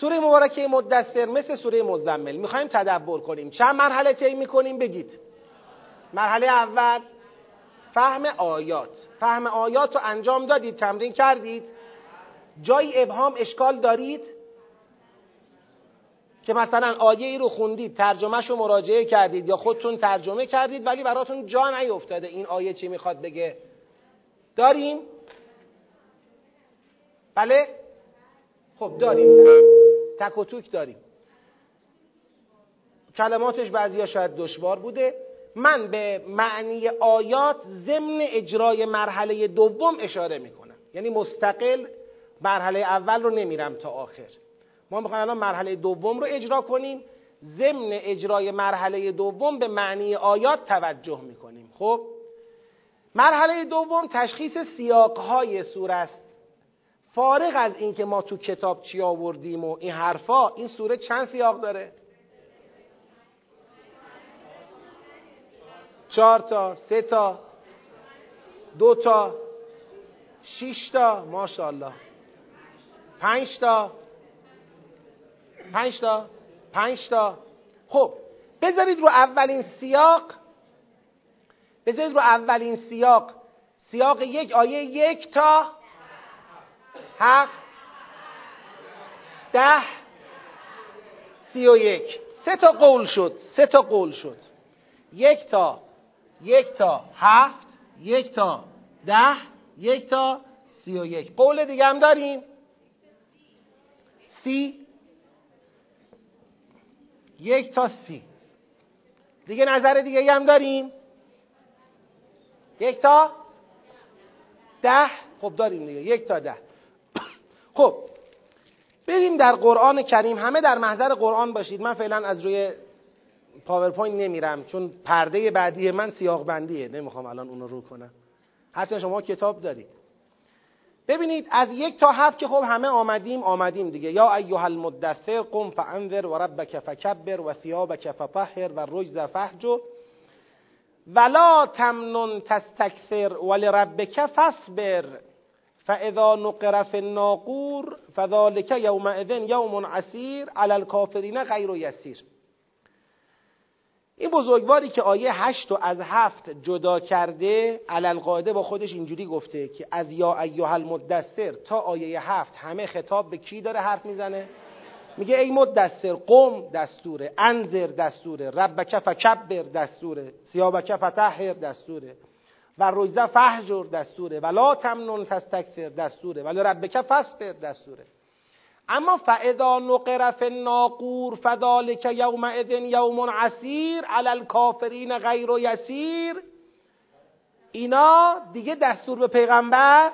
سوره مبارکه مدثر مثل سوره مزمل. می‌خوایم تدبر کنیم. چند مرحله طی می‌کنیم؟ بگید. مرحله اول. فهم آیات. فهم آیات رو انجام دادید تمرین کردید. جای ابهام اشکال دارید؟ که مثلا آیه ای رو خوندید ترجمهش رو مراجعه کردید یا خودتون ترجمه کردید ولی براتون جا نیفتاده این آیه چی می‌خواد بگه؟ داریم؟ بله؟ خب داریم. تک و توک داریم. کلماتش بعضیا شاید دشوار بوده. من به معنی آیات ضمن اجرای مرحله دوم اشاره می‌کنم. یعنی مستقل مرحله اول رو نمیرم تا آخر. ما می‌خوایم الان مرحله دوم رو اجرا کنیم. ضمن اجرای مرحله دوم به معنی آیات توجه می‌کنیم. خب؟ مرحله دوم تشخیص سیاقهای سوره است. فارغ از اینکه ما تو کتاب چی آوردیم و این حرفا این سوره چند سیاق داره؟ چهار تا سه تا دو تا شیش تا ماشاءالله. پنج تا. پنج تا. پنج تا. خب بذارید رو اولین سیاق بذارید رو اولین سیاق. سیاق یک آیه یک تا هفت ده سی و یک. سه تا قول شد سه تا قول شد. یک تا یک تا هفت یک تا ده یک تا سی و یک. قول دیگه هم داریم. سی یک تا سی. دیگه نظر دیگه هم داریم. یک تا ده. خب داریم دیگه. یک تا ده. خب بریم در قرآن کریم. همه در محضر قرآن باشید. من فعلا از روی پاورپوینت نمیرم چون پرده بعدی من سیاق بندیه نمی‌خوام الان اونو رو کنم. هرچند شما کتاب دارید. ببینید از یک تا هفت که خب همه آمدیم آمدیم دیگه. یا ایها المدثر قم فانذر و ربک فکبر و ثیابک فطهر و رجز فهجر ولا تمنن تستکثر ولربک فاصبر. فاذا نقر فی الناقور فذلك یومئذ یوم عسیر علی الکافرین غیر یسیر این بزرگواری که آیه هشت و از هفت جدا کرده علل با خودش اینجوری گفته که از یا ایها المدثر تا آیه هفت همه خطاب به کی داره حرف می‌زنه؟ میگه ای مدثر قم دستوره انذر دستوره ربک فکبر دستوره سیابک فتحر دستوره. و رجزه فهجر دستوره ولا تمنن تستکثر دستوره ولی ربک فصبر دستوره. اما فاذا نقر فی الناقور فذلك یومئذ یوم عسیر علی الکافرین غیر یسیر. اینا دیگه دستور به پیغمبر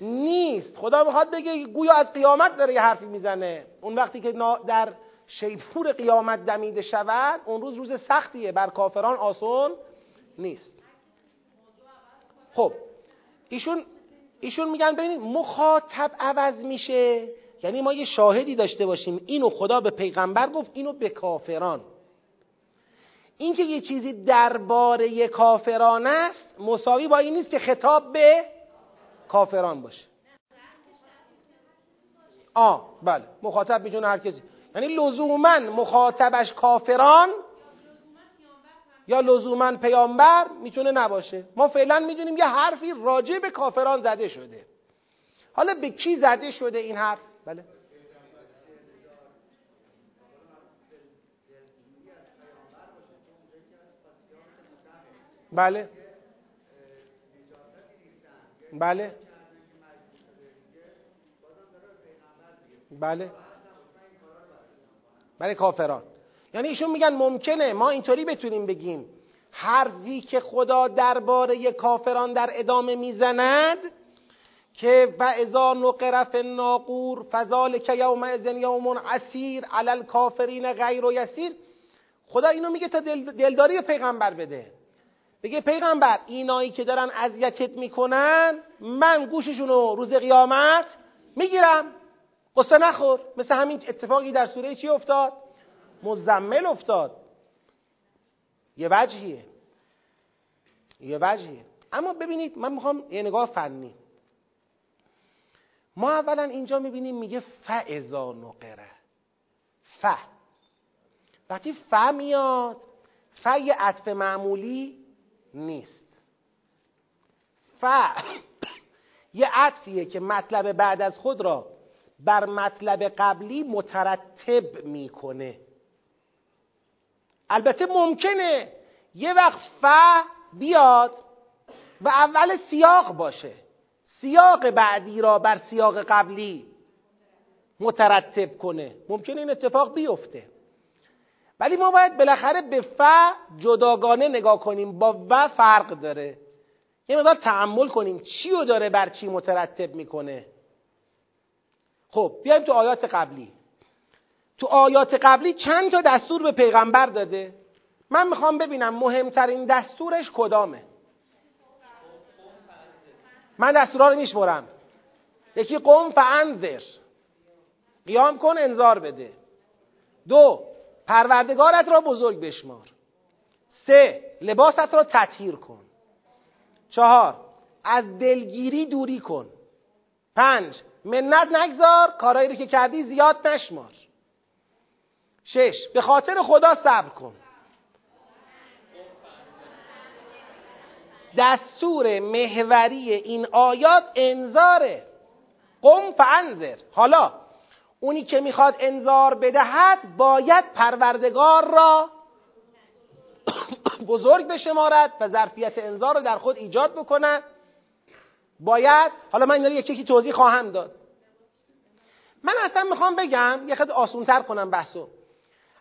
نیست. خدا می‌خواد بگه گویا از قیامت داره یه حرفی می‌زنه. اون وقتی که در شیپور قیامت دمیده شود اون روز روز سختیه. بر کافران آسون نیست. خب ایشون ایشون میگن ببینید مخاطب عوض میشه یعنی ما یه شاهدی داشته باشیم. اینو خدا به پیغمبر گفت اینو به کافران. اینکه یه چیزی درباره کافران است مساوی با این نیست که خطاب به کافران باشه. آه بله مخاطب می‌تونه هر کسی. یعنی لزوما مخاطبش کافران یا لزوما پیامبر می‌تونه نباشه. ما فعلا می‌دونیم یه حرفی راجع به کافران زده شده. حالا به کی زده شده این حرف؟ بله. بله. بله. بله. برای کافران. یعنی ایشون میگن ممکنه ما اینطوری بتونیم بگیم حرفی که خدا درباره کافران در ادامه می‌زند که و ازا نقر فی الناقور فذلک یومئذ یوم عسیر علی الکافرین غیر و یسیر خدا اینو میگه تا دلداری به پیغمبر بده. بگه پیغمبر اینایی که دارن اذیتت می‌کنن من گوششون رو روز قیامت می‌گیرم. قصه نخور. مثل همین اتفاقی در سوره چی افتاد؟ مزمل افتاد. یه وجهیه. یه وجهیه. اما ببینید من می‌خوام یه نگاه فنی. ما اولا اینجا می‌بینیم میگه فعضا نقره ف. وقتی ف میاد ف یه عطف معمولی نیست. ف یه عطفیه که مطلب بعد از خود را بر مطلب قبلی مترتب می‌کنه. البته ممکنه یه وقت ف بیاد و اول سیاق باشه. سیاق بعدی را بر سیاق قبلی مترتب کنه. ممکنه این اتفاق بیفته. ولی ما باید بالاخره به ف جداگانه نگاه کنیم. با و فرق داره. یه مقدار تحمل کنیم. چی رو داره بر چی مترتب می‌کنه. خب بیایم تو آیات قبلی. تو آیات قبلی چند تا دستور به پیغمبر داده؟ من می‌خوام ببینم مهمترین دستورش کدامه. من دستورها رو میشمرم. یکی قوم فانذر. قیام کن انذار بده. دو پروردگارت را بزرگ بشمار. سه لباست را تطهیر کن. چهار از دلگیری دوری کن. پنج منت نگذار کارایی رو که کردی زیاد نشمار. شش. به خاطر خدا صبر کن. دستور محوری این آیات انذاره. قم فانذر. حالا اونی که می‌خواد انذار بدهد باید پروردگار را بزرگ بشمارد و ظرفیت انذار رو در خود ایجاد بکند باید حالا من این یکی یکی توضیح خواهم داد. من اصلا می‌خوام بگم یه خیلی آسونتر کنم بحثو.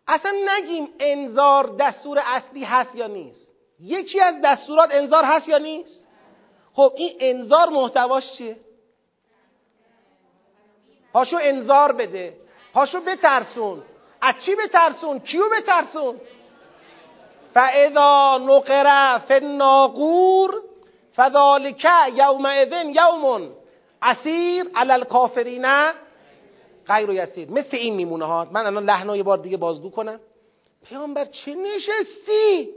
اصلا نگیم انذار دستور اصلی هست یا نیست. یکی از دستورات انذار هست یا نیست؟ خب این انذار محتواش چیه؟ پاشو انذار بده. پاشو بترسون. از چی بترسون؟ کیو بترسون؟ فاذا نقر فی الناقور فذلک یومئذ یوم اسیر علی الکافرین غیر یسیر مثل این میمونه ها. من الان لحنا یه بار دیگه بازگو کنم. پیامبر چه نشستی؟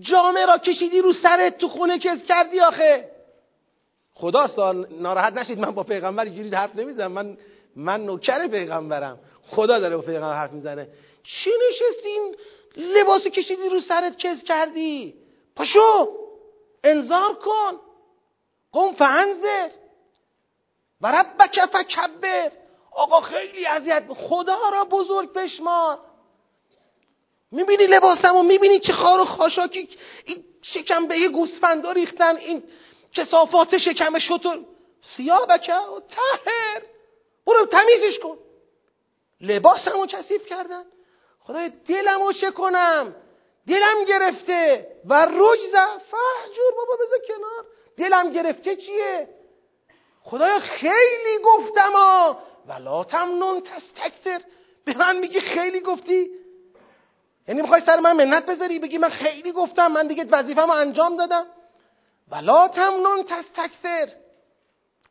جامعه را کشیدی رو سرت تو خونه کس کردی آخه. خدا سال ناراحت نشید من با پیغمبر اینجوری حرف نمی‌زنم. من من نوکر پیغمبرم. خدا داره با پیغمبر حرف می‌زنه. چی نشستین لباسو کشیدی رو سرت کس کردی. پاشو انذار کن. قم فانذر. و ربک فکبر. آقا خیلی اذیت خدا را بزرگ بشمار. می‌بینی لباسم و می‌بینی چه خار و خاشاکی این شکم به یه گوسفندا ریختن این کسافات شکم شطور سیابکه و تهر برو تمیزش کن. لباسم رو کسیف کردن. خدای دلم رو چه کنم؟ دلم گرفته. و رجز. فهجور بابا بذار کنار. دلم گرفته چیه؟ خدایا خیلی گفتم ولا تمنون تستکتر به من میگی خیلی گفتی؟ یعنی می‌خوای سر من منت بذاری؟ بگی من خیلی گفتم من دیگه وظیفه‌مو انجام دادم. ولا تمنون تستکثر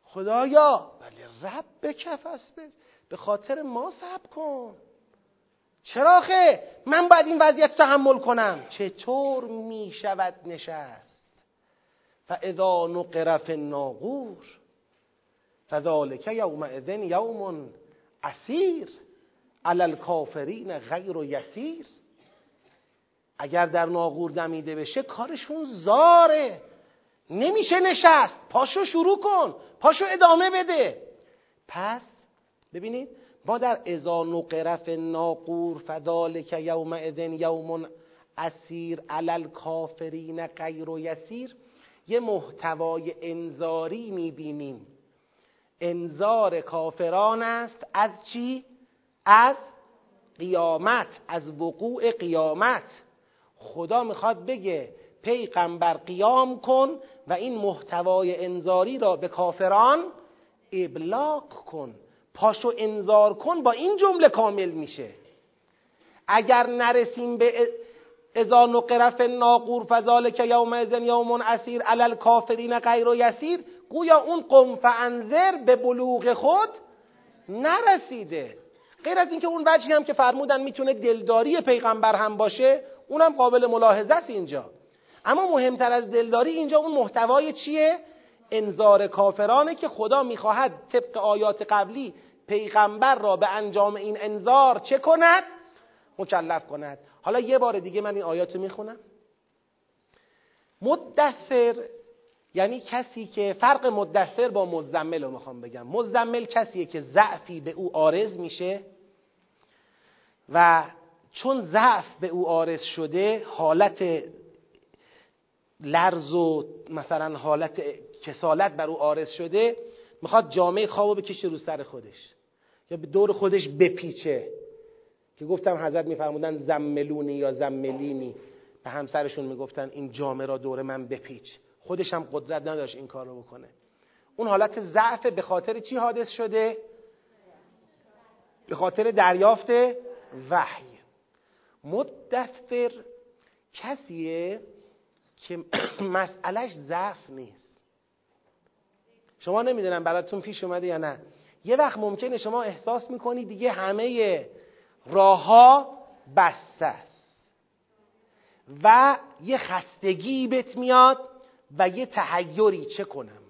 خدایا ولی رب به کف به خاطر ما صبر کن. چراخه من باید این وضعیت تحمل کنم. چطور می شود نشست؟ فاذا نقر فی الناقور فذلک یومئذ یوم اسیر علی الکافرین غیر و یسیر. اگر در ناغور دمیده بشه کارشون زاره. نمیشه نشست. پاشو شروع کن. پاشو ادامه بده. پس ببینید ما در ازا نقرف ناقور فذالک یومئذ یوم اسیر علل کافرین غیر و یسیر یه محتوای انذاری می‌بینیم. انذار کافران است از چی؟ از قیامت از وقوع قیامت. خدا می‌خواد بگه پیغمبر قیام کن و این محتوای انذاری را به کافران ابلاغ کن. پاشو انذار کن با این جمله کامل میشه. اگر نرسیم به اذا نقرف ناقور فذالک یوم ازن یوم اسیر علل کافرین غیر و یسیر گویا اون قم فانذر به بلوغ خود نرسیده. غیر از اینکه اون وجهی هم که فرمودن می‌تونه دلداری پیغمبر هم باشه اونم قابل ملاحظه است اینجا. اما مهمتر از دلداری اینجا اون محتوای چیه؟ انذار کافرانه که خدا می‌خواهد طبق آیات قبلی پیغمبر را به انجام این انذار چه کند؟ مکلف کند. حالا یه بار دیگه من این آیات رو می‌خونم. مدثر یعنی کسی که فرق مدثر با مزمل رو می‌خوام بگم. مزمل کسیه که ضعفی به او آرز میشه و چون ضعف به او آرز شده حالت لرز و مثلا حالت کسالت بر او آرز شده می‌خواد جامعه خوابو بکشه رو سر خودش یا به دور خودش بپیچه. که گفتم حضرت میفرمودن زملونی یا زملینی. به همسرشون می‌گفتن این جامعه را دور من بپیچ. خودش هم قدرت نداشت این کار رو بکنه. اون حالت ضعف به خاطر چی حادث شده؟ به خاطر دریافت وحی. مدثر کسیه که مسئلش ضعف نیست. شما نمی‌دونم براتون پیش اومده یا نه. یه وقت ممکنه شما احساس می‌کنی دیگه همه راهها بسته است. و یه خستگی بهت میاد. و یه تحیری چه کنم؟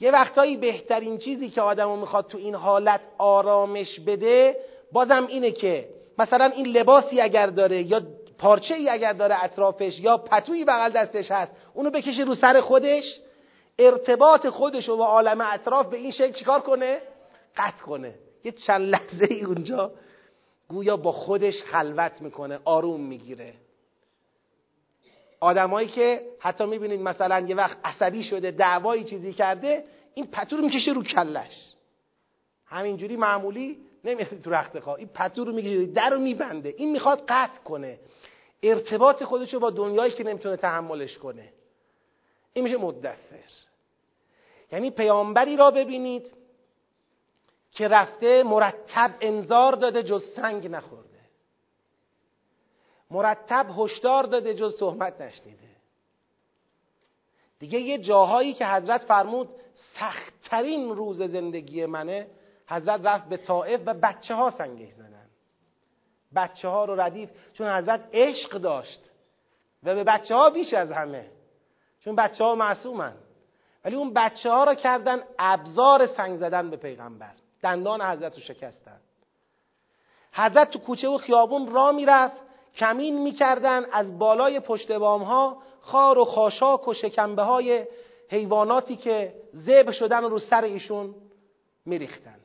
یه وقتایی بهترین چیزی که آدمو می‌خواد تو این حالت آرامش بده بازم اینه که مثلا این لباسی اگر داره یا پارچه ای اگر داره اطرافش یا پتویی بغل دستش هست اونو بکشه رو سر خودش ارتباط خودش و با عالم اطراف به این شکل چیکار کنه؟ قطع کنه. یه چند لحظه ای اونجا گویا با خودش خلوت می‌کنه آروم می‌گیره. آدمایی که حتی می‌بینید مثلا یه وقت عصبی شده دعوایی چیزی کرده این پتو رو می‌کشه رو کلش. همینجوری معمولی نمیاد تو رخت خواه این پتو رو می‌کشه در رو میبنده. این می‌خواد قطع کنه. ارتباط خودش رو با دنیایی که نمی‌تونه تحملش کنه. این میشه مدثر. یعنی پیامبری را ببینید که رفته مرتب انذار داده جز سنگ نخورده. مرتب هشدار داده جز تهمت نشنیده. دیگه یه جاهایی که حضرت فرمود سختترین روز زندگی منه حضرت رفت به طائف و بچه ها سنگش زدن. بچه ها رو ردیف چون حضرت عشق داشت و به بچه ها بیش از همه چون بچه ها معصومن. ولی اون بچه ها را کردن ابزار سنگ زدن به پیغمبر. دندان حضرت رو شکستن. حضرت تو کوچه و خیابون را می‌رفت. کمین می‌کردن از بالای پشت بام ها خار و خاشاک و شکمبه های حیواناتی که زب شدن رو سر ایشون میریختن.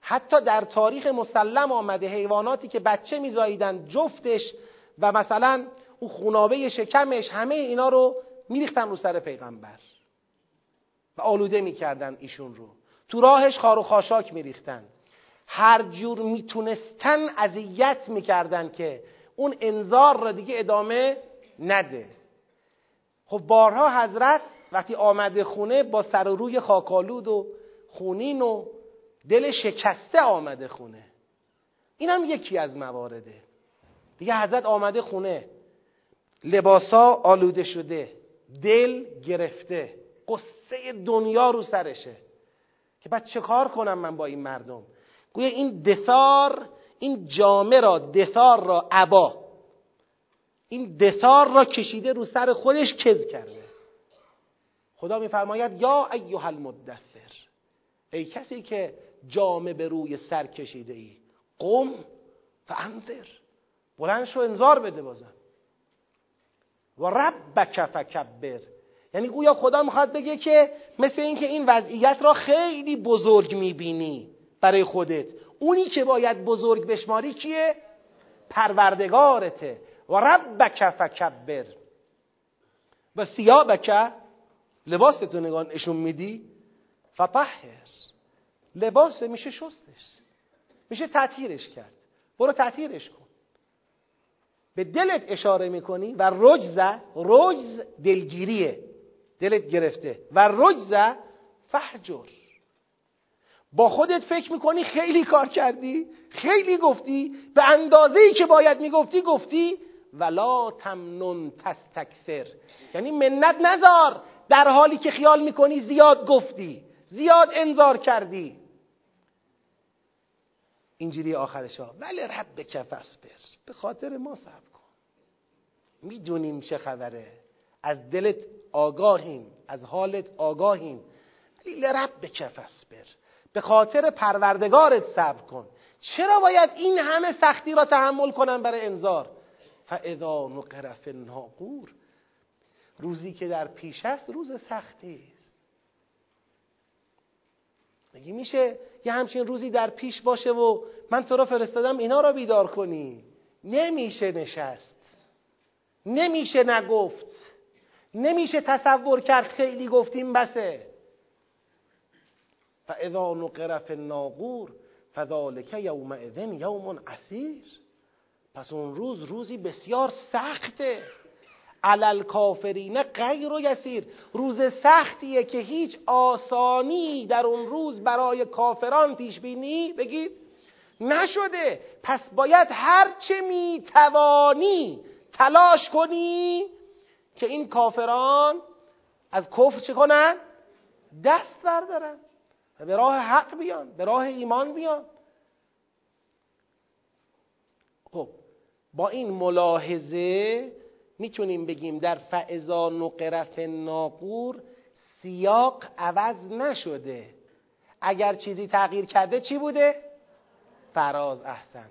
حتی در تاریخ مسلم آمده حیواناتی که بچه میزاییدن جفتش و مثلا او خونابه شکمش همه اینا رو میریختن رو سر پیغمبر و آلوده می‌کردن ایشون رو. تو راهش خار و خاشاک میریختن. هر جور می‌تونستن اذیت می‌کردن که اون انذار را دیگه ادامه نده. خب بارها حضرت وقتی آمده خونه با سر و روی خاکالود و خونین و دل شکسته آمده خونه. این هم یکی از موارده دیگه حضرت آمده خونه. لباسا آلوده شده. دل گرفته. قصه دنیا رو سرشه. که بعد چه کار کنم من با این مردم؟ گویا این دثار این جامه را دثار را عبا. این دثار را کشیده رو سر خودش کز کرده. خدا میفرماید یا ایها المدثر ای کسی که جامه به روی سر کشیده ای قم و انذر بلند شو انذار بده بازم. و ربک فکبر. یعنی گویا خدا می‌خواد بگه که مثل اینکه این وضعیت را خیلی بزرگ می‌بینی. برای خودت. اونی که باید بزرگ بشماری کیه؟ پروردگارته. و ربک فکبر. و ثیابک لباستو نگاه نشون میدی؟ فطهر. لباس میشه شستش. میشه تطهیرش کرد. برو تطهیرش کن. به دلت اشاره می‌کنی و رجز رجز دلگیریه. دلت گرفته. و رجز فحجر. با خودت فکر می‌کنی خیلی کار کردی خیلی گفتی به اندازه ای که باید می‌گفتی گفتی ولا تمنن تستکثر. یعنی منت نزار در حالی که خیال می‌کنی زیاد گفتی زیاد انذار کردی. اینجوری آخرش ها ولی رب کفصبر به خاطر ما صبر کن. می‌دونیم چه خبره. از دلت آگاهیم از حالت آگاهیم ولی لرب کفصبر به خاطر پروردگارت صبر کن. چرا باید این همه سختی را تحمل کنم برای انذار؟ فاذا نقر فی الناقور. روزی که در پیش است روز سختی است. مگه میشه یه همچین روزی در پیش باشه و من تو را فرستادم اینا را بیدار کنی؟ نمیشه نشست. نمیشه نگفت. نمیشه تصور کرد خیلی گفتیم بسه. فاذا نقر فی الناقور فذلک یومئذ یوم عسیر پس اون روز روزی بسیار سخته. علل کافرین غیر و یسیر. روز سختیه که هیچ آسانی در اون روز برای کافران پیش بینی بگید نشده. پس باید هرچه می‌توانی تلاش کنی که این کافران از کفر چه کنن؟ دست بردارن. و به راه حق بیان به راه ایمان بیان. خب با این ملاحظه می‌تونیم بگیم در فعضا نقرف ناقور سیاق عوض نشده. اگر چیزی تغییر کرده چی بوده؟ فراز احسنت.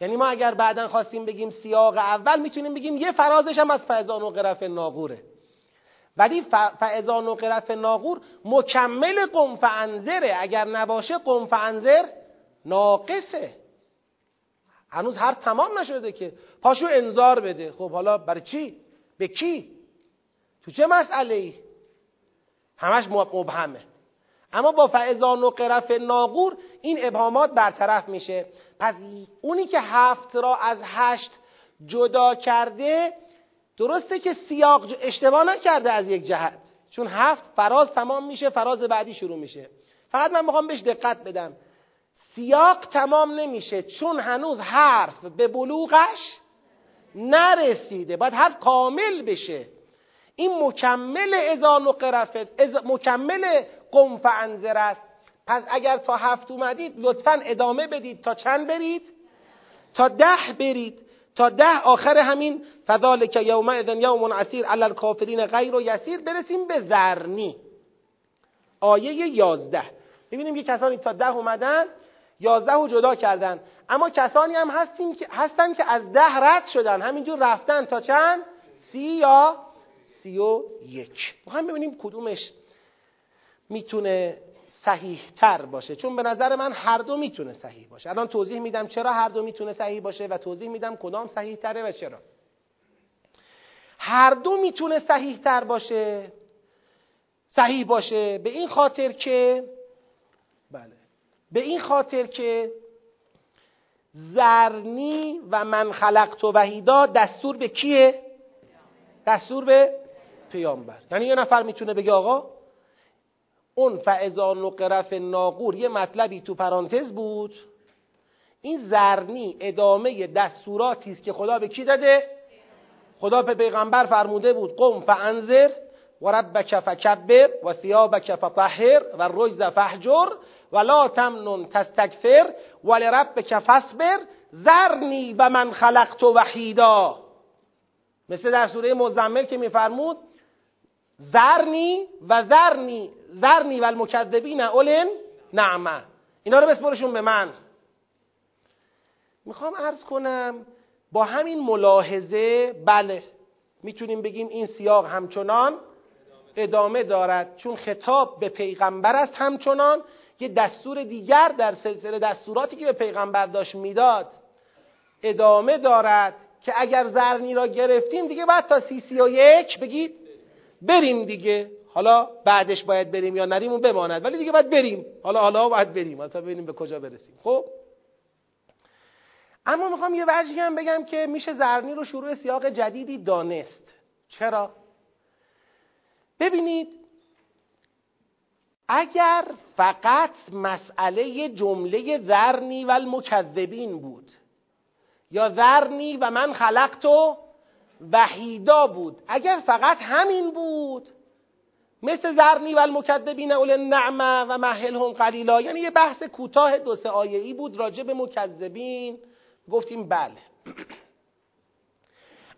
یعنی ما اگر بعدا خواستیم بگیم سیاق اول می‌تونیم بگیم یه فرازش هم از فعضا نقرف ناقوره ولی فعضا نقرف ناقور مکمل قم انذره اگر نباشه قم انذر ناقصه هنوز هر تمام نشده که پاشو انذار بده خب حالا برای چی؟ به کی؟ تو چه مسئله ای؟ همش مبهمه اما با فعضا نقرف ناقور این ابهامات برطرف میشه پس اونی که هفت را از هشت جدا کرده درسته که سیاق اشتباه نکرده از یک جهت. چون هفت فراز تمام میشه فراز بعدی شروع میشه. فقط من می‌خوام بهش دقت بدم. سیاق تمام نمیشه چون هنوز حرف به بلوغش نرسیده. باید حرف کامل بشه. این مکمل ازان و قرفت مکمل قم انذر است. پس اگر تا هفت اومدید لطفا ادامه بدید. تا چند برید؟ تا ده برید. تا ده آخر همین فذالک یومئذ یوم عسیر علی الکافرین غیر و یسیر برسیم به ذرنی آیه یازده. ببینیم یه کسانی تا ده اومدن یازده رو جدا کردن. اما کسانی هم هستین که هستن که از ده رد شدن. همینجور رفتن تا چند؟ سی یا سی و یک. هم ببینیم کدومش می‌تونه صحیح تر باشه. چون به نظر من هر دو می‌تونه صحیح باشه. الان توضیح میدم چرا هر دو می‌تونه صحیح باشه و توضیح میدم کدام صحیح تره و چرا. هر دو می‌تونه صحیح تر باشه صحیح باشه به این خاطر که بله به این خاطر که زرنی و من خلقت و وحیدا دستور به کیه؟ دستور به پیامبر. یعنی یه نفر می‌تونه بگه آقا اون فعضا نقرف ناقور یه مطلبی تو پرانتز بود. این زرنی ادامه دستوراتی است که خدا به کی داده؟ خدا به پیغمبر فرموده بود قم فانذر و ربک فکبر و ثیابک فطهر و رجز فحجر ولا تمنن تستکثر ولربک فصبر ذرنی و من خلقت وحیدا. مثل در سوره مزمل که میفرمود ذرنی و ذرنی ذرنی و المکذبین اولن نعمه. اینا رو بسپرشون به من. می‌خوام عرض کنم با همین ملاحظه بله می‌تونیم بگیم این سیاق همچنان ادامه دارد. چون خطاب به پیغمبر است همچنان یه دستور دیگر در سلسله دستوراتی که به پیغمبر داشت می‌داد ادامه دارد که اگر زرنی را گرفتیم دیگه بعد تا سی سی و یک بگید بریم دیگه. حالا بعدش باید بریم یا نریم اون بماند. ولی دیگه باید بریم. حالا حالا باید بریم. تا ببینیم به کجا برسیم. خب؟ اما می‌خوام یه وجهی هم بگم که میشه زرنی رو شروع سیاق جدیدی دانست. چرا؟ ببینید اگر فقط مسئله جمله ذرنی و المکذبین بود یا ذرنی و من خلقت و وحیدا بود. اگر فقط همین بود. مثل ذرنی و المکذبین اول نعمه و محلهم قلیلا. یعنی یه بحث کوتاه دو سه ای بود راجع به مکذبین. گفتیم بله.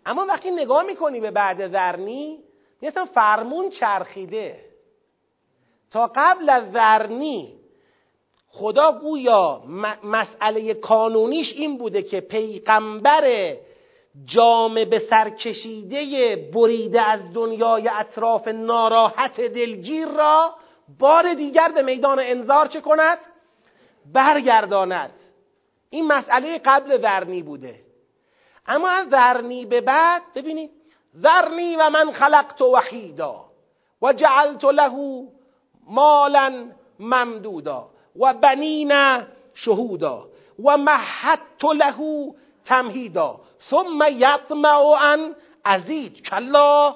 اما وقتی نگاه می‌کنی به بعد ذرنی مثلا فرمون چرخیده. تا قبل از ذرنی خدا گویا مسئله کانونیش این بوده که پیغمبر جامه به سرکشیده بریده از دنیای اطراف ناراحت دلگیر را بار دیگر به میدان انذار چه کند؟ برگرداند. این مسئله قبل ورنی بوده. اما از ورنی به بعد ببینید ذرنی و من خلقت وحیدا و جعلت له مالا ممدودا و بنین شهودا و مهدت له تمهیدا. ثم یطمع ان ازید کلا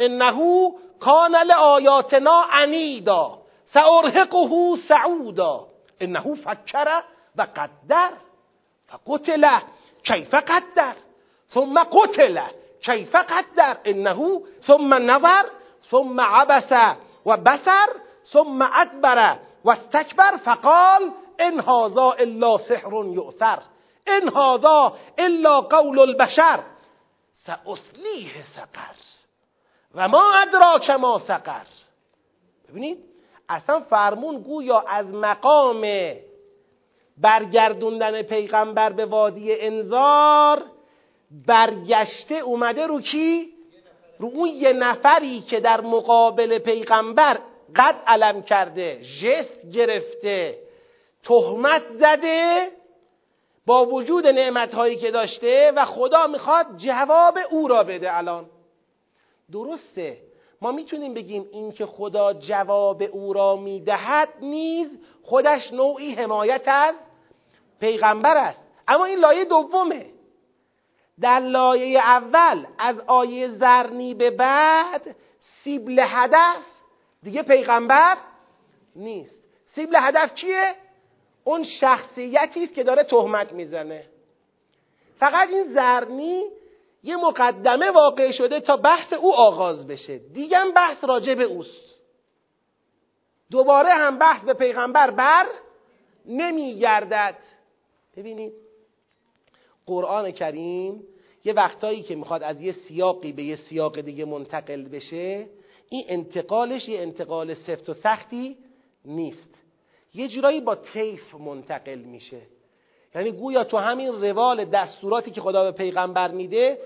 انه کان لآیاتنا عنیدا. سأرهقه سعودا. انه فکر و قدر. فقتل. کیف قدر؟ ثم قتل. کیف قدر؟ انه ثم نظر ثم عبس و بسر ثم ادبر و استکبر. فقال ان هذا الا سحر یؤثر. ان هذا الا قول البشر. سأصلیه سقر. و ما ادراک ما سقر. ببینید اصلا فرمون گویا از مقام برگردوندن پیغمبر به وادی انذار برگشته اومده رو کی؟ رو اون یه نفری که در مقابل پیغمبر قد علم کرده جست گرفته تهمت زده با وجود نعمتهایی که داشته و خدا می‌خواد جواب او را بده الان. درسته ما می‌تونیم بگیم این که خدا جواب او را می‌دهد نیز خودش نوعی حمایت از پیغمبر است. اما این لایه دومه. در لایه اول از آیه زرنی به بعد سیبل هدف دیگه پیغمبر نیست. سیبل هدف کیه؟ اون شخصیتی است که داره تهمت می‌زنه. فقط این زرنی یه مقدمه واقع شده تا بحث او آغاز بشه. دیگه بحث راجع به اوست. دوباره هم بحث به پیغمبر بر نمیگردد. ببینید قرآن کریم یه وقتایی که می‌خواد از یه سیاقی به یه سیاق دیگه منتقل بشه این انتقالش یه انتقال سفت و سختی نیست. یه جورایی با طیف منتقل میشه. یعنی گویا تو همین روال دستوراتی که خدا به پیغمبر میده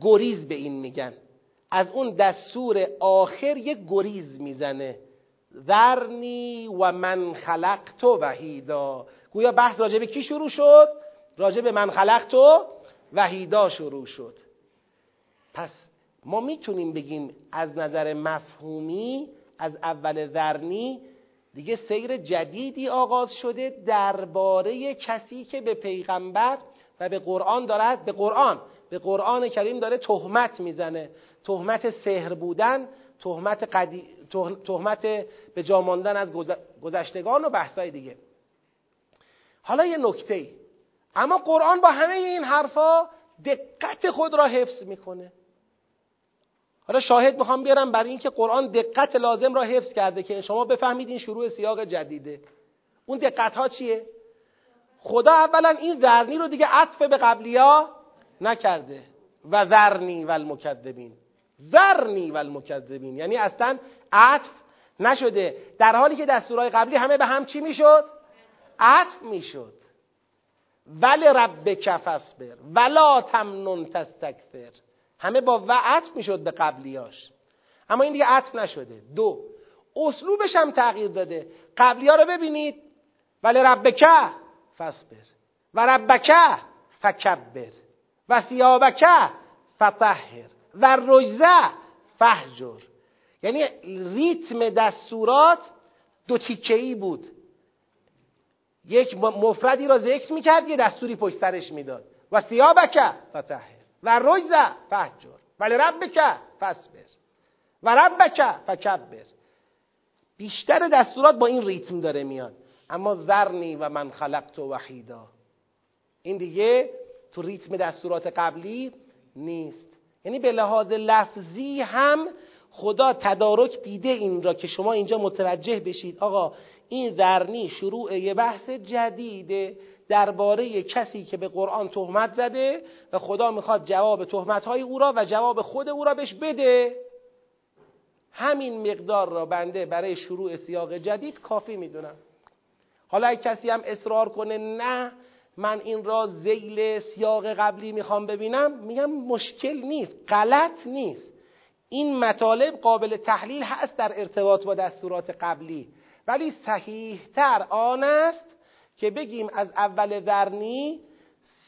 گریز به این میگن. از اون دستور آخر یه گریز می‌زنه. ذرنی و من خلقت وحیدا. گویا بحث راجع به کی شروع شد؟ راجع به من خلقت وحیدا شروع شد. پس ما می‌تونیم بگیم از نظر مفهومی از اول ذرنی دیگه سیر جدیدی آغاز شده درباره کسی که به پیغمبر و به قرآن دارد به قرآن به قرآن کریم داره تهمت می‌زنه. تهمت سحر بودن تهمت, قدی... تهمت به جاماندن از گذشتگان و بحثای دیگه. حالا یه نکته ای اما قرآن با همه این حرفا دقت خود را حفظ می‌کنه. حالا شاهد می‌خوام بیارم برای اینکه قرآن دقت لازم را حفظ کرده که شما بفهمید این شروع سیاق جدیده. اون دقت ها چیه؟ خدا اولا این ذرنی رو دیگه عطف به قبلیا نکرده. و ذرنی و المکذبین ذرنی و المکذبین یعنی اصلا عطف نشده. در حالی که دستورهای قبلی همه به هم چی می‌شد؟ عطف می‌شد. ول ربک فاصبر. ولا تمنن تستکثر. همه با و عطف می‌شد به قبلیاش. اما این دیگه عطف نشده. دو اسلوبش هم تغییر داده. قبلی ها رو ببینید. ولی ربک فصبر و ربک فکبر. و ثیابک فطهر. و رجزه فهجر. یعنی ریتم دستورات دو تیکه ای بود. یک مفردی را ذکر می‌کرد یه دستوری پشت سرش می‌داد. و ثیابک فطهر. و رجزه فهجر ولی ربک فصبر و ربک فکبر. بیشتر دستورات با این ریتم داره میاد اما ذرنی و من خلقت و وحیدا. این دیگه تو ریتم دستورات قبلی نیست. یعنی به لحاظ لفظی هم خدا تدارک دیده این را که شما اینجا متوجه بشید. آقا این ذرنی شروع یه بحث جدیده. درباره کسی که به قرآن تهمت زده و خدا می‌خواد جواب تهمت های او را و جواب خود او را بهش بده. همین مقدار را بنده برای شروع سیاق جدید کافی می‌دونم. حالا اگه کسی هم اصرار کنه نه من این را زیل سیاق قبلی می‌خوام ببینم میگم مشکل نیست غلط نیست. این مطالب قابل تحلیل هست در ارتباط با دستورات قبلی ولی صحیح تر آن است که بگیم از اول ذرنی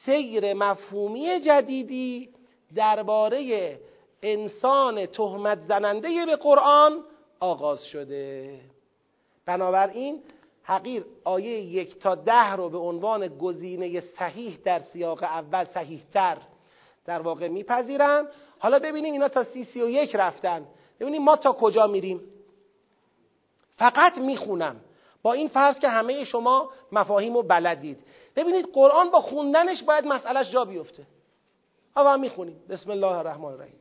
سیر مفهومی جدیدی درباره انسان تهمت زننده به قرآن آغاز شده. بنابراین حقیر آیه یک تا ده رو به عنوان گزینه صحیح در سیاق اول صحیح تر در واقع میپذیرم. حالا ببینیم اینا تا سی سی و یک رفتن. ببینیم ما تا کجا میریم. فقط می‌خونم. با این فرض که همه شما مفاهیم و بلدید. ببینید قرآن با خوندنش باید مسئلهش جا بیفته. اما می‌خونیم بسم الله الرحمن الرحیم.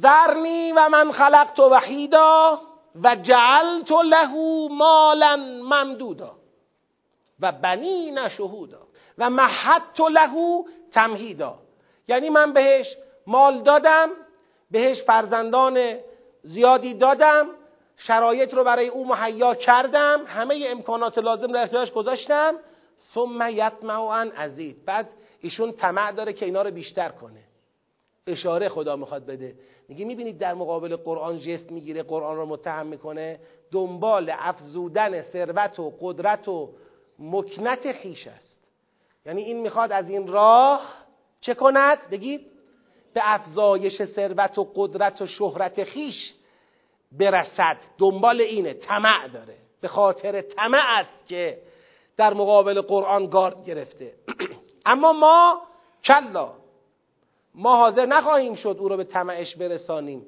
ذرنی و من خلقت وحیدا و جعلت له مالا ممدودا و بنین شهودا و محدت له تمهیدا. یعنی من بهش مال دادم بهش فرزندان زیادی دادم شرایط رو برای او مهیا کردم همه امکانات لازم رو احتیاج گذاشتم. ثم یطمع ان ازید. بعد ایشون طمع داره که اینا رو بیشتر کنه. اشاره خدا می‌خواد بده. میگه می‌بینید در مقابل قرآن جست می‌گیره قرآن رو متهم می‌کنه. دنبال افزودن ثروت و قدرت و مکنت خیش است. یعنی این می‌خواد از این راه چه کند؟ بگید به افزایش ثروت و قدرت و شهرت خیش برسد. دنبال اینه. طمع داره. به خاطر طمع است که در مقابل قرآن گارد گرفته. اما ما کلا ما حاضر نخواهیم شد او رو به طمعش برسانیم.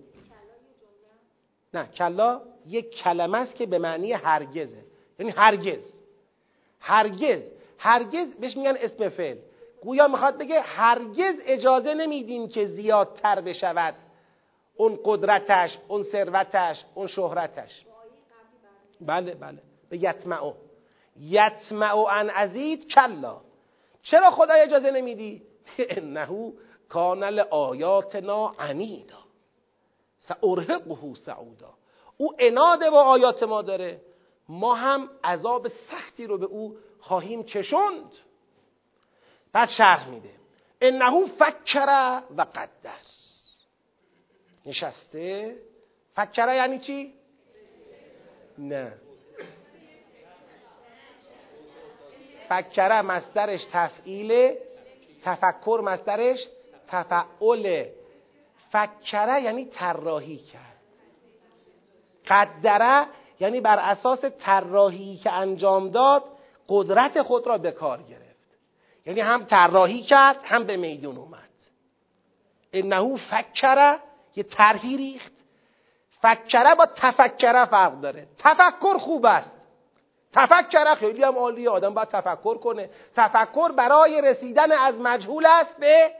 نه کلا یک کلمه است که به معنی هرگزه. یعنی هرگز. هرگز. هرگز بهش میگن اسم فعل. گویا می‌خواد بگه هرگز اجازه نمیدیم که زیادتر بشود. اون قدرتش اون ثروتش اون شهرتش. بله بله. به یتمعو یتمعو ان ازید کلا. چرا خدا اجازه نمیدی؟ انه کانل آیاتنا عنیدا. سارهقه سعودا. او اناد با آیات ما داره. ما هم عذاب سختی رو به او خواهیم چشوند بعد شرح میده. انه فکر و قدر. نشسته. فکره یعنی چی؟ نه. فکره مصدرش تفعیل تفکر مصدرش تفعول فکره یعنی طراحی کرد. قدره یعنی بر اساس طراحی که انجام داد قدرت خود را به کار گرفت. یعنی هم طراحی کرد هم به میدون اومد. انه فکره یه طرحی ریخت. فکره با تفکره فرق داره. تفکر خوب است. تفکره خیلی هم عالیه. آدم باید تفکر کنه. تفکر برای رسیدن از مجهول است به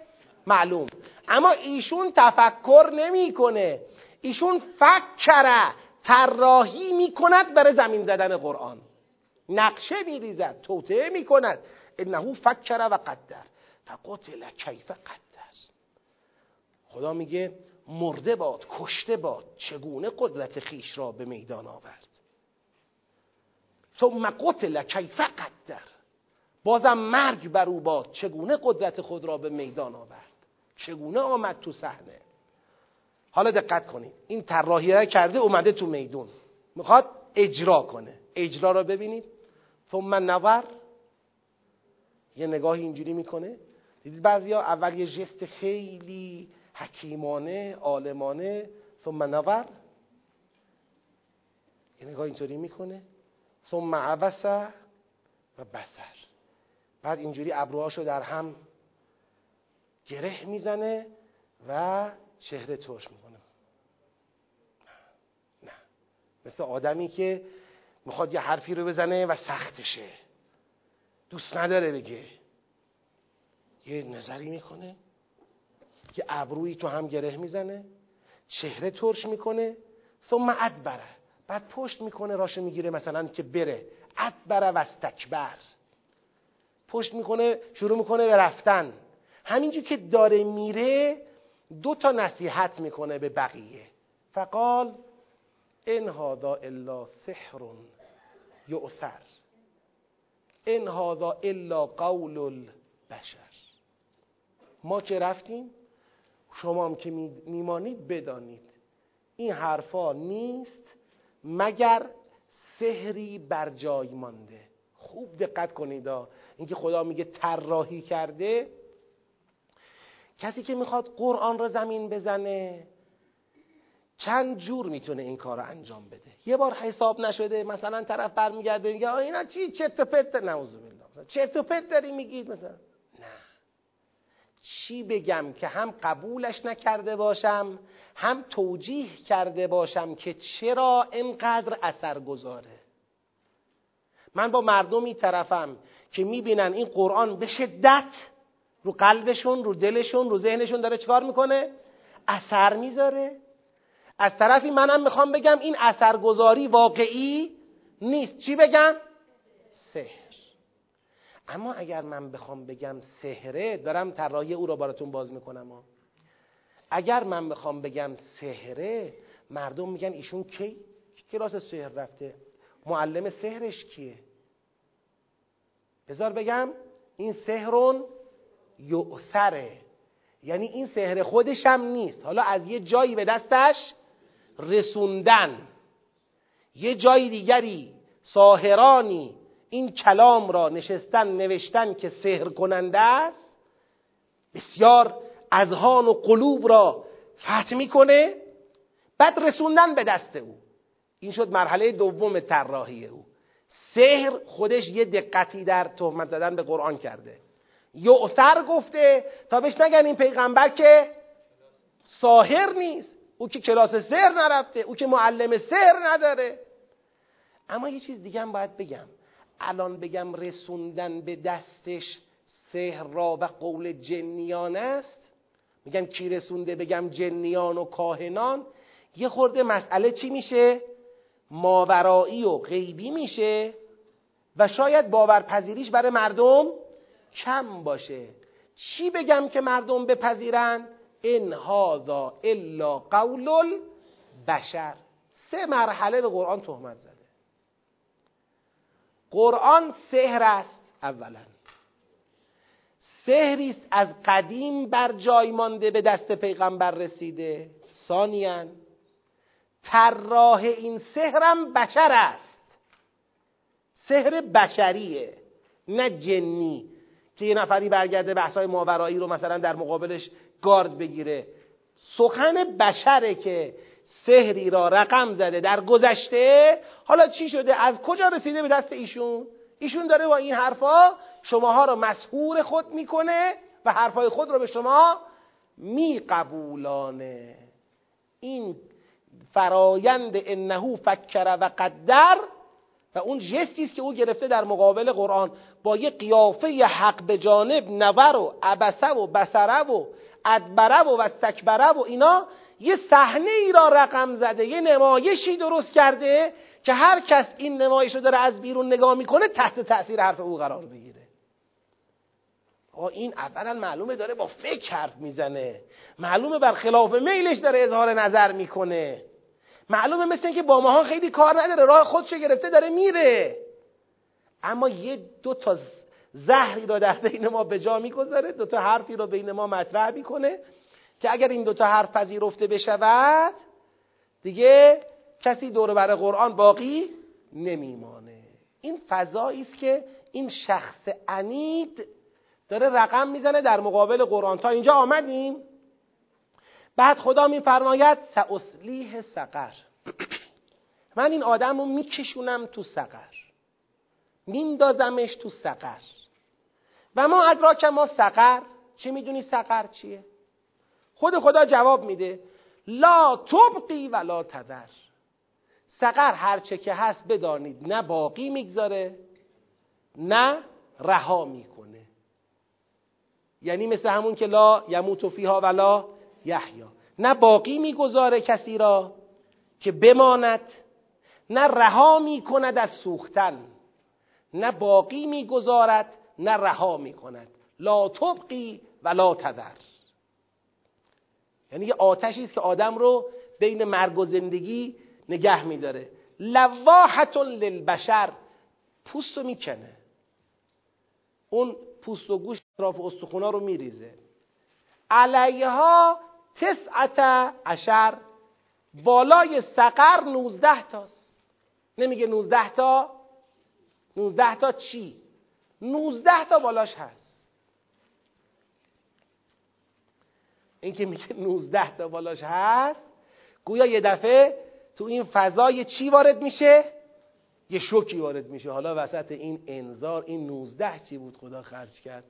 معلوم. اما ایشون تفکر نمی‌کنه. ایشون فکره طراحی می‌کند برای زمین زدن قرآن. نقشه میریزد توطعه می‌کند. انه فکر و قدر. فقتل کیف قدر. خدا میگه مرده باد کشته باد چگونه قدرت خیش را به میدان آورد؟ ثم قتل کیف قدر. بازم مرگ بر او باد چگونه قدرت خود را به میدان آورد؟ چگونه آمد تو صحنه؟ حالا دقت کنید این طراحی را کرده اومده تو میدون. می‌خواد اجرا کنه. اجرا را ببینید. ثم نور یه نگاهی اینجوری می‌کنه. دیدید بعضیا اول یه جست خیلی حکیمانه عالمانه ثم نور. یه نگاه اینطوری می‌کنه. ثم عبس و بسر بعد اینجوری ابروهاشو در هم گره می‌زنه و چهره ترش می‌کنه. نه. مثل آدمی که می‌خواد یه حرفی رو بزنه و سختشه. دوست نداره بگه. یه نظری می‌کنه. یه ابرویی تو هم گره می‌زنه چهره ترش می‌کنه ثم ادبره بعد پشت می‌کنه راشو می‌گیره مثلا که بره. ادبره و استکبر. پشت می‌کنه شروع می‌کنه به رفتن. همینجور که داره میره دو تا نصیحت می‌کنه به بقیه. فقال ان هذا الا سحر یؤثر. ان هذا الا قول البشر. ما که رفتیم شما هم که میمانید بدانید. این حرفا نیست مگر سحری بر جای مانده. خوب دقت کنید اینکه خدا میگه طراحی کرده. کسی که می‌خواد قرآن رو زمین بزنه چند جور می‌تونه این کار رو انجام بده؟ یه بار حساب نشده مثلا طرف برمیگرده میگه اینا چی؟ چرت و پرت نعوذ بالله. چرت و پرت داری میگید مثلا. چی بگم که هم قبولش نکرده باشم هم توجیه کرده باشم که چرا اینقدر اثر گذاره. من با مردمی طرفم که می‌بینن این قرآن به شدت رو قلبشون رو دلشون رو ذهنشون داره چکار می‌کنه؟ اثر می‌ذاره. از طرفی منم می‌خوام بگم این اثرگذاری واقعی نیست. چی بگم؟ سحر اما اگر من بخوام بگم سحره دارم طراحی او را براتون باز می‌کنم ها. اگر من بخوام بگم سحره مردم میگن ایشون کی؟ کلاس سحر رفته؟ معلم سحرش کیه؟ بذار بگم این سحرون یؤثره. یعنی این سحر خودش هم نیست. حالا از یه جایی به دستش رسوندن. یه جای دیگری ساهرانی این کلام را نشستن نوشتن که سحر کننده است بسیار اذهان و قلوب را فتح می‌کنه بعد رسوندن به دست او. این شد مرحله دوم طراحی او. سحر خودش یه دقتی در تهمت زدن به قرآن کرده. یعثر گفته تا بهش نگن این پیغمبر که ساهر نیست. او که کلاس سحر نرفته او که معلم سحر نداره. اما یه چیز دیگه هم باید بگم. الان بگم رسوندن به دستش سحر را و قول جنیان است؟ میگن کی رسونده بگم جنیان و کاهنان؟ یه خورده مسئله چی میشه؟ ماورایی و غیبی میشه و شاید باورپذیریش برای مردم کم باشه. چی بگم که مردم بپذیرن؟ ان هذا الا قول البشر. سه مرحله به قرآن تهمت زده قرآن سحر است اولا. سحری است از قدیم بر جای مانده به دست پیغمبر رسیده. ثانیا طراح این سحرم بشر است. سحر بشریه نه جنی. که یه نفری برگرده بحثای ماورایی رو مثلا در مقابلش گارد بگیره. سخن بشره که سحری را رقم زده در گذشته. حالا چی شده؟ از کجا رسیده به دست ایشون؟ ایشون داره با این حرفا شماها رو مسهور خود می‌کنه و حرفای خود رو به شما میقبولانه. این فرایند انهو فکر و قدر و اون جستی است که او گرفته در مقابل قرآن با یه قیافه حق به جانب نور و عبسه و بسره و ادبره و و اینا یه صحنه ای را رقم زده یه نمایشی درست کرده که هر کس این نمایش رو داره از بیرون نگاه می‌کنه تحت تاثیر حرف او قرار بگیره آقا این اولا معلومه داره با فکر حرف می‌زنه. معلومه بر خلاف میلش داره اظهار نظر می‌کنه. معلومه مثل اینکه با ماها خیلی کار نداره راه خودشو گرفته داره میره. اما یه دو تا زهری را در بین ما به جا می‌گذاره دو تا حرفی را بین ما مطرح می‌کنه. که اگر این دو تا حرف پذیرفته بشود دیگه کسی دور بر قرآن باقی نمیمانه. این فضایی است که این شخص انید داره رقم می‌زنه در مقابل قرآن. تا اینجا آمدیم؟ بعد خدا میفرماید ساصلیح سقر. من این آدم رو میکشونم تو سقر. میندازمش تو سقر. و ما ادراک ما سقر. چی می‌دونی سقر چیه؟ خود خدا جواب میده لا تبقی و لا تذر. سقر هرچه که هست بدانید نه باقی می‌گذاره نه رها می‌کنه. یعنی مثل همون که لا یموت فیها ولا یحیا. نه باقی می‌گذاره کسی را که بماند نه رها می‌کند از سوختن نه باقی می‌گذارد نه رها می‌کند. لا تبقی و لا تذر. یعنی یه آتشی است که آدم رو بین مرگ و زندگی نگه میداره. لواحت للبشر. پوست رو می‌کنه. اون پوست و گوش اطراف استخونا رو میریزه. علیها تسعت عشر. بالای سقر نوزده تاست. نمیگه نوزده تا. نوزده تا چی؟ نوزده تا بالاش هست. این که میگه نوزده تا بالاش هست گویا یه دفعه تو این فضای چی وارد میشه؟ یه شوکی وارد میشه. حالا وسط این انذار این نوزده چی بود؟ خدا خرج کرد.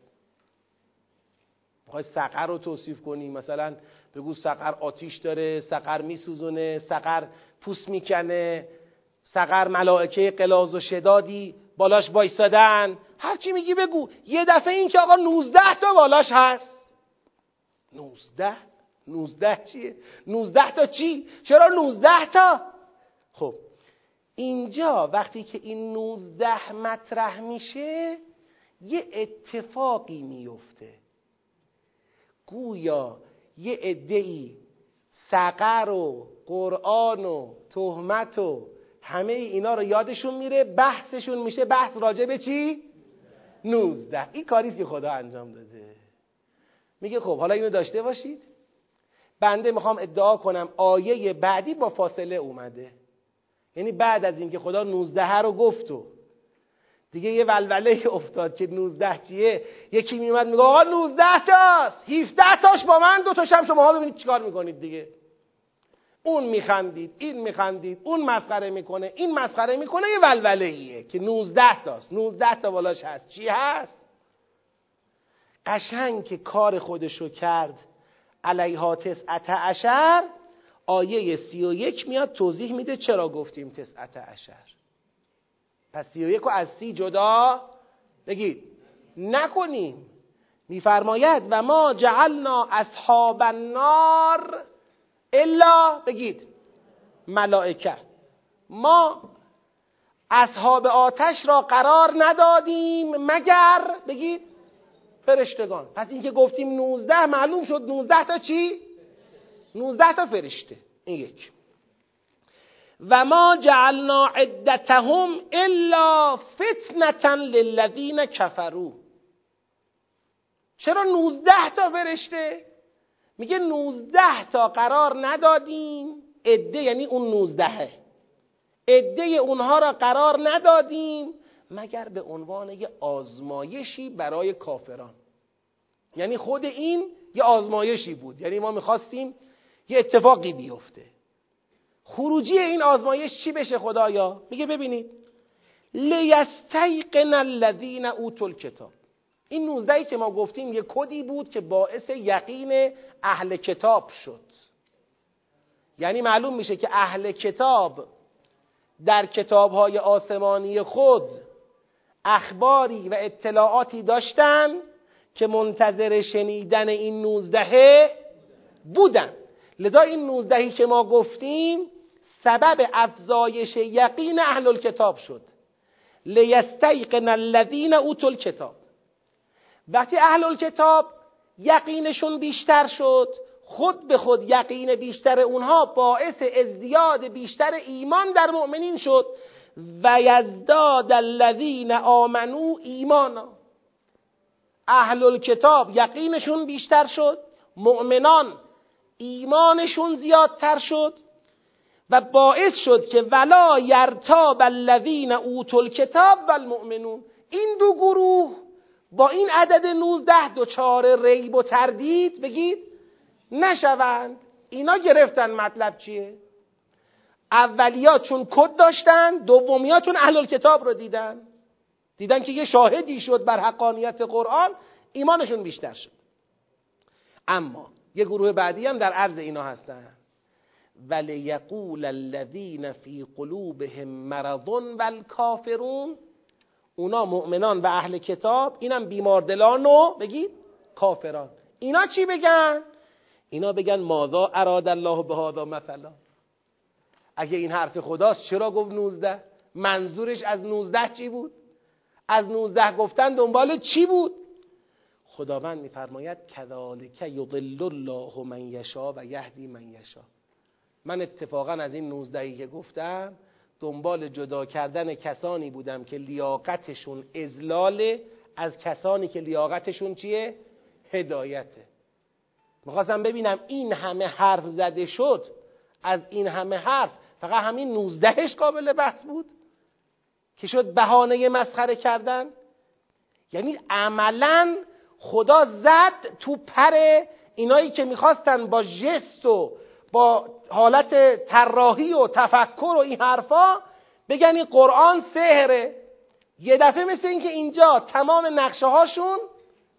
می‌خوای سقر رو توصیف کنی؟ مثلا بگو سقر آتیش داره سقر میسوزونه سقر پوست می‌کنه سقر ملائکه قلاز و شدادی بالاش وایسادن. هرچی میگی بگو. یه دفعه این که آقا 19 تا بالاش هست. 19 19 چیه؟ 19 تا چی؟ چرا 19 تا؟ خب اینجا وقتی که این 19 مطرح میشه یه اتفاقی میفته. گویا یه ای سقر و قرآن و تهمت و همه اینا رو یادشون میره بحثشون میشه بحث راجع به چی؟ نوزده. این کاریست که خدا انجام داده. میگه خب حالا اینو داشته باشید. بنده می‌خوام ادعا کنم آیه بعدی با فاصله اومده. یعنی بعد از اینکه خدا نوزده رو گفت و دیگه یه ولوله افتاد که 19 چیه. یکی میومد میگه آقا 19 تاست 17 تاش با من دو تاشم شما ببینید چیکار می‌کنید دیگه. اون میخندید این میخندید اون مسخره می‌کنه این مسخره می‌کنه یه ولوله ایه که 19 تاست. 19 تا بالاش هست. چی هست؟ قشنگ که کار خودشو کرد. علیها تسعت عشر آیه سی و یک میاد توضیح میده چرا گفتیم تسعت عشر. پس سی و یک از سی جدا بگید. نکنیم. میفرماید و ما جعلنا اصحاب النار الا بگید. ملائکه. ما اصحاب آتش را قرار ندادیم مگر؟ بگید. فرشتگان. پس اینکه گفتیم 19 معلوم شد 19 تا چی؟ 19 تا فرشته. این یک. و ما جعلنا عدتهم الا فتنة للذین کفروا. چرا 19 تا فرشته؟ میگه 19 تا قرار ندادیم. عده یعنی اون 19 عده اونها را قرار ندادیم. مگر به عنوان یه آزمایشی برای کافران. یعنی خود این یه آزمایشی بود. یعنی ما می‌خواستیم یه اتفاقی بیفته. خروجی این آزمایش چی بشه خدایا؟ میگه ببینید. لیستیقن الذین اوتوا الکتاب. این 19 که ما گفتیم یه کدی بود که باعث یقین اهل کتاب شد. یعنی معلوم میشه که اهل کتاب در کتابهای آسمانی خود اخباری و اطلاعاتی داشتن که منتظر شنیدن این نوزدهه بودن. لذا این نوزدهی که ما گفتیم سبب افزایش یقین اهل الکتاب شد. لیستیقن الذین اوتوا الکتاب. وقتی اهل الکتاب یقینشون بیشتر شد خود به خود یقین بیشتر اونها باعث ازدیاد بیشتر ایمان در مؤمنین شد. و یزداد الذین آمنو ایمانا. اهل الکتاب یقینشون بیشتر شد مؤمنان ایمانشون زیادتر شد و باعث شد که ولا یرتاب الذین اوتوا الکتاب والمؤمنون. این دو گروه با این عدد 19 دچار ریب و تردید بگید نشوند. اینا گرفتن مطلب چیه؟ اولیا چون کد داشتن دومیا چون اهل کتاب رو دیدن. دیدن که یه شاهدی شد بر حقانیت قرآن ایمانشون بیشتر شد. اما یه گروه بعدی هم در عرض اینا هستن. ولیقول الذین فی قلوبهم مرض والکافرون اونا مؤمنان و اهل کتاب اینم بیماردلان و بگید کافران. اینا چی بگن؟ اینا بگن ماذا اراد الله به هذا مثلا؟ اگه این حرف خداست چرا گفت 19 منظورش از 19 چی بود؟ از 19 گفتن دنبال چی بود؟ خداوند میفرماید کذالک یضل الله من یشا و یهدی من یشا من اتفاقا از این 19 که گفتم دنبال جدا کردن کسانی بودم که لیاقتشون ازلال از کسانی که لیاقتشون چیه؟ هدایته. می‌خواستم ببینم این همه حرف زده شد از این همه حرف فقط همین نوزدهش قابل بحث بود که شد بهانه مسخره کردن. یعنی عملا خدا زد تو پر اینایی که می‌خواستن با جست و با حالت طراحی و تفکر و این حرفا بگن این قرآن سهره یه دفعه مثل اینکه اینجا تمام نقشه هاشون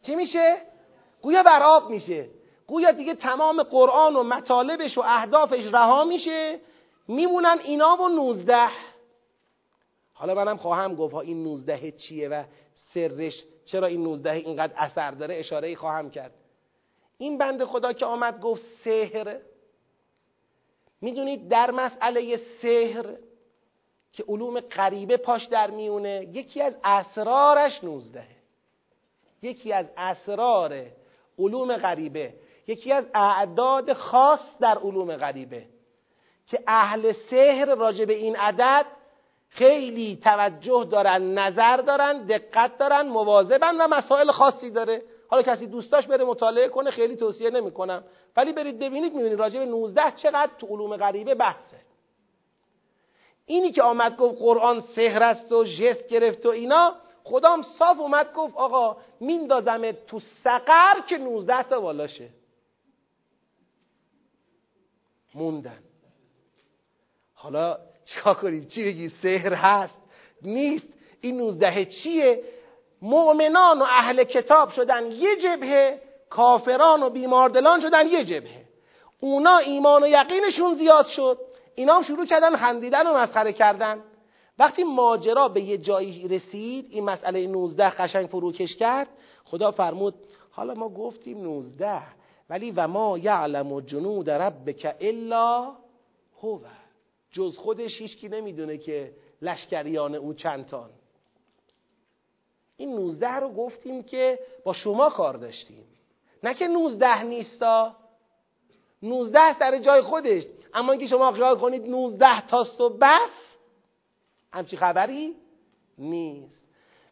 چی میشه؟ گویا بر آب میشه. گویا دیگه تمام قرآن و مطالبش و اهدافش رها میشه. میمونن اینا و نوزده. حالا منم خواهم گفت ها این نوزده چیه و سرش چرا این نوزده اینقدر اثر داره؟ اشاره خواهم کرد. این بند خدا که آمد گفت سحر. می‌دونید در مسئله سحر که علوم غریبه پاش در میونه یکی از اسرارش نوزدهه یکی از اسرار علوم غریبه یکی از اعداد خاص در علوم غریبه. که اهل سحر راجع به این عدد خیلی توجه دارن نظر دارن دقت دارن مواظبن و مسائل خاصی داره. حالا کسی دوستاش بره مطالعه کنه خیلی توصیه نمی‌کنم. ولی برید ببینید می‌بینید راجع به 19 چقدر تو علوم غریبه بحثه. اینی که آمد گفت قرآن سحر است و جست گرفت و اینا خدام صاف اومد گفت آقا میندازم تو سقر که 19 تا بالاشه موندن. حالا چیکار کنیم؟ چی بگی سحر هست؟ نیست. این 19 چیه؟ مؤمنان و اهل کتاب شدن یه جبهه کافران و بیماردلان شدن یه جبهه. اونا ایمان و یقینشون زیاد شد. اینا هم شروع کردن خندیدن و مسخره کردن. وقتی ماجرا به یه جایی رسید این مسئله 19 قشنگ فروکش کرد. خدا فرمود حالا ما گفتیم 19 ولی و ما یعلم جنود ربک الا هو. جز خودش هیچکی نمی‌دونه که لشکریان او چند تان این 19 رو گفتیم که با شما کار داشتیم. نه که 19 نیستا. 19 در جای خودش. اما اینکه شما خیال کنید 19 تاست و بس همچی خبری نیست.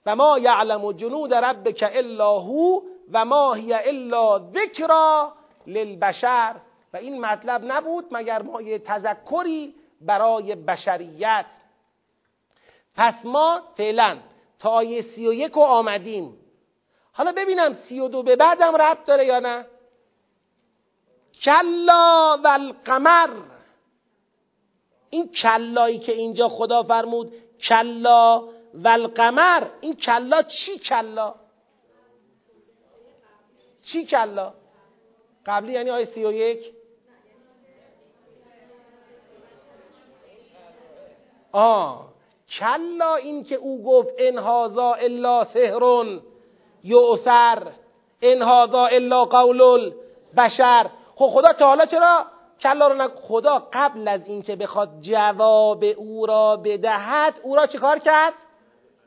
و ما یعلم جنود ربک الا هو و ما هی الا ذکرا للبشر. و این مطلب نبود مگر ما یه تذکری برای بشریت. پس ما فعلا تا آیه سی و یک آمدیم. حالا ببینم سی و دو به بعدم ربط داره یا نه. کلا و القمر این کلایی که اینجا خدا فرمود کلا و القمر این کلا چی کلا؟ چی کلا؟ قبلی یعنی آیه سی و یک؟ آه کلا این که او گفت ان هاذا الا سحر یؤثر ان هاذا الا قول بشر خب خدا تا حالا چرا کلا رو خدا قبل از اینکه بخواد جواب او را بدهد او را چه کار کرد؟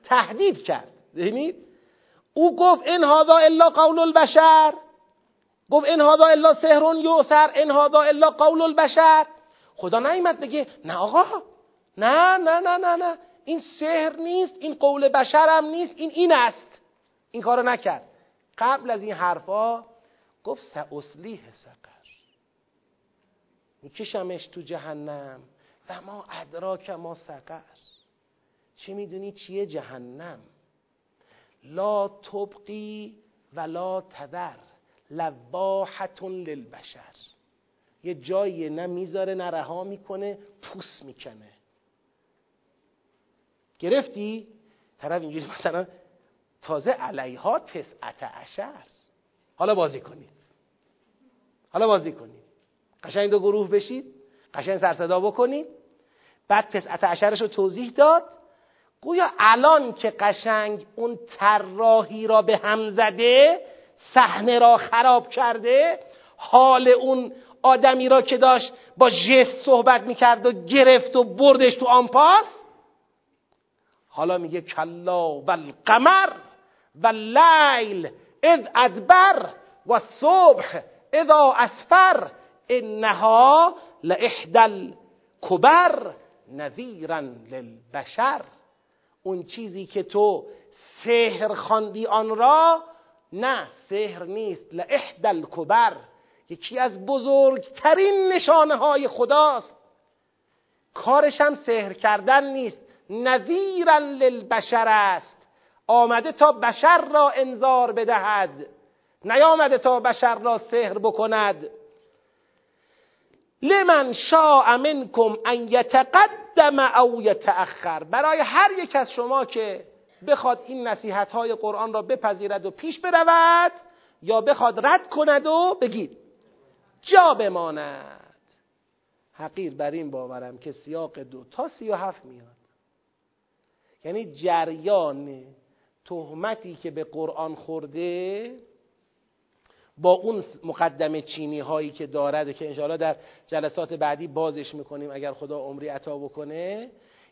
تهدید کرد. ببینید؟ او گفت ان هاذا الا قول البشر. گفت ان هاذا الا سحر یؤثر ان هاذا الا قول البشر. خدا نیامد بگه نه آقا. نه نه نه نه نه. این سحر نیست این قول بشرم نیست این این است. این کارو نکرد. قبل از این حرفا گفت ساصلیه سقر. میکشمش تو جهنم و ما ادراک ما سقر. چه می‌دونی چیه جهنم؟ لا تبقی ولا تذر. لواحتون للبشر. یه جایی نه می‌ذاره نه رها می‌کنه پوس می‌کنه گرفتی؟ طرف اینجوری مثلا تازه علیها تسعت عشر. حالا بازی کنید. حالا بازی کنید. قشنگ دو گروه بشید. قشنگ سرصدا بکنید. بعد تسعت عشرش رو توضیح داد. گویا الان که قشنگ اون طراحی را به هم زده صحنه را خراب کرده حال اون آدمی را که داشت با جست صحبت می‌کرد و گرفت و بردش تو آنپاس حالا میگه کلا و القمر و اللیل اذ ادبر و صبح اذا اسفر انها لاحدى کبر نذیرا للبشر. اون چیزی که تو سهر خواندی آن را نه سهر نیست لحدل کبر یکی از بزرگترین نشانه های خداست. کارش هم سهر کردن نیست. نذیرا للبشر است. آمده تا بشر را انذار بدهد. نیامده تا بشر را سهر بکند. لمن شاء منکم ان یتقدم او یتأخر. برای هر یک از شما که بخواد این نصیحت های قرآن را بپذیرد و پیش برود یا بخواد رد کند و بگید جا بماند. حقیر بر این باورم که سیاق دو تا سی و هفت میاد. یعنی جریان تهمتی که به قرآن خورده با اون مقدم چینی هایی که دارد که انشاءالله در جلسات بعدی بازش می‌کنیم اگر خدا عمری عطا بکنه.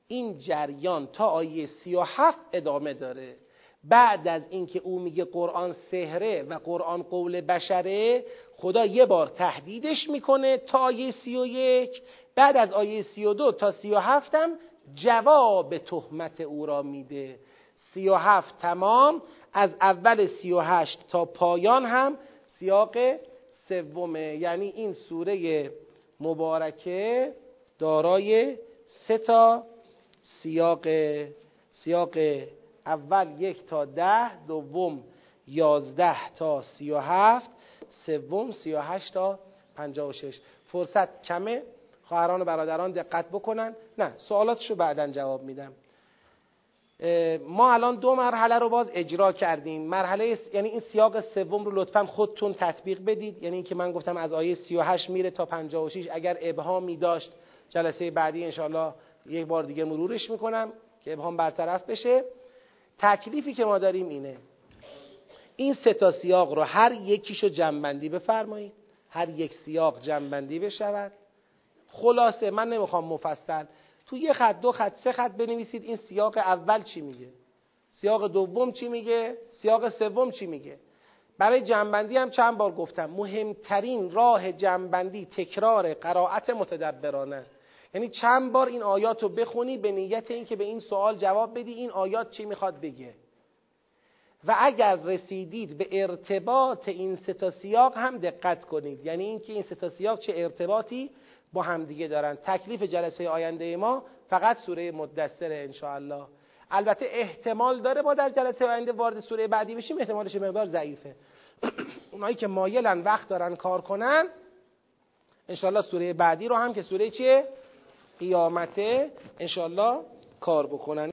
این جریان تا آیه سی و هفت ادامه داره. بعد از اینکه او میگه قرآن سهره و قرآن قول بشره خدا یه بار تهدیدش می‌کنه تا آیه سی و یک. بعد از آیه سی و دو تا سی و هفتم جواب تهمت او را میده. سی و هفت تمام. از اول سی و هشت تا پایان هم سیاق سومه. یعنی این سوره مبارکه دارای سه تا سیاق سیاق اول یک تا ده دوم یازده تا سی و هفت سوم سی و هشت تا پنجاه و شش. فرصت کمه؟ خواهران و برادران دقت بکنن. نه سوالاتشو بعدا جواب میدم. ما الان دو مرحله رو باز اجرا کردیم. مرحله یعنی این سیاق سوم رو لطفا خودتون تطبیق بدید. یعنی اینکه من گفتم از آیه 38 میره تا 56 اگر ابهامی داشت جلسه بعدی انشالله یک بار دیگه مرورش می‌کنم که ابهام برطرف بشه. تکلیفی که ما داریم اینه. این سه تا سیاق رو هر یکیشو جنبندی بفرمایید. هر یک سیاق جنبندی بشود. خلاصه من نمی‌خوام مفصل. تو یه خط دو خط سه خط بنویسید این سیاق اول چی میگه؟ سیاق دوم چی میگه؟ سیاق سوم چی میگه؟ برای جنبندی هم چند بار گفتم مهمترین راه جنبندی تکرار قرائت متدبرانه است. یعنی چند بار این آیات رو بخونی به نیت اینکه به این سوال جواب بدی این آیات چی می‌خواد بگه؟ و اگر رسیدید به ارتباط این ستا سیاق هم دقت کنید. یعنی اینکه این ستا سیاق چه ارتباطی؟ با همدیگه دارن. تکلیف جلسه آینده ما فقط سوره مدثر انشاءالله. البته احتمال داره ما در جلسه آینده وارد سوره بعدی بشیم احتمالش مقدار ضعیفه. اونایی که مایلن وقت دارن کار کنن انشاءالله سوره بعدی رو هم که سوره چیه؟ قیامته انشاءالله کار بکنن.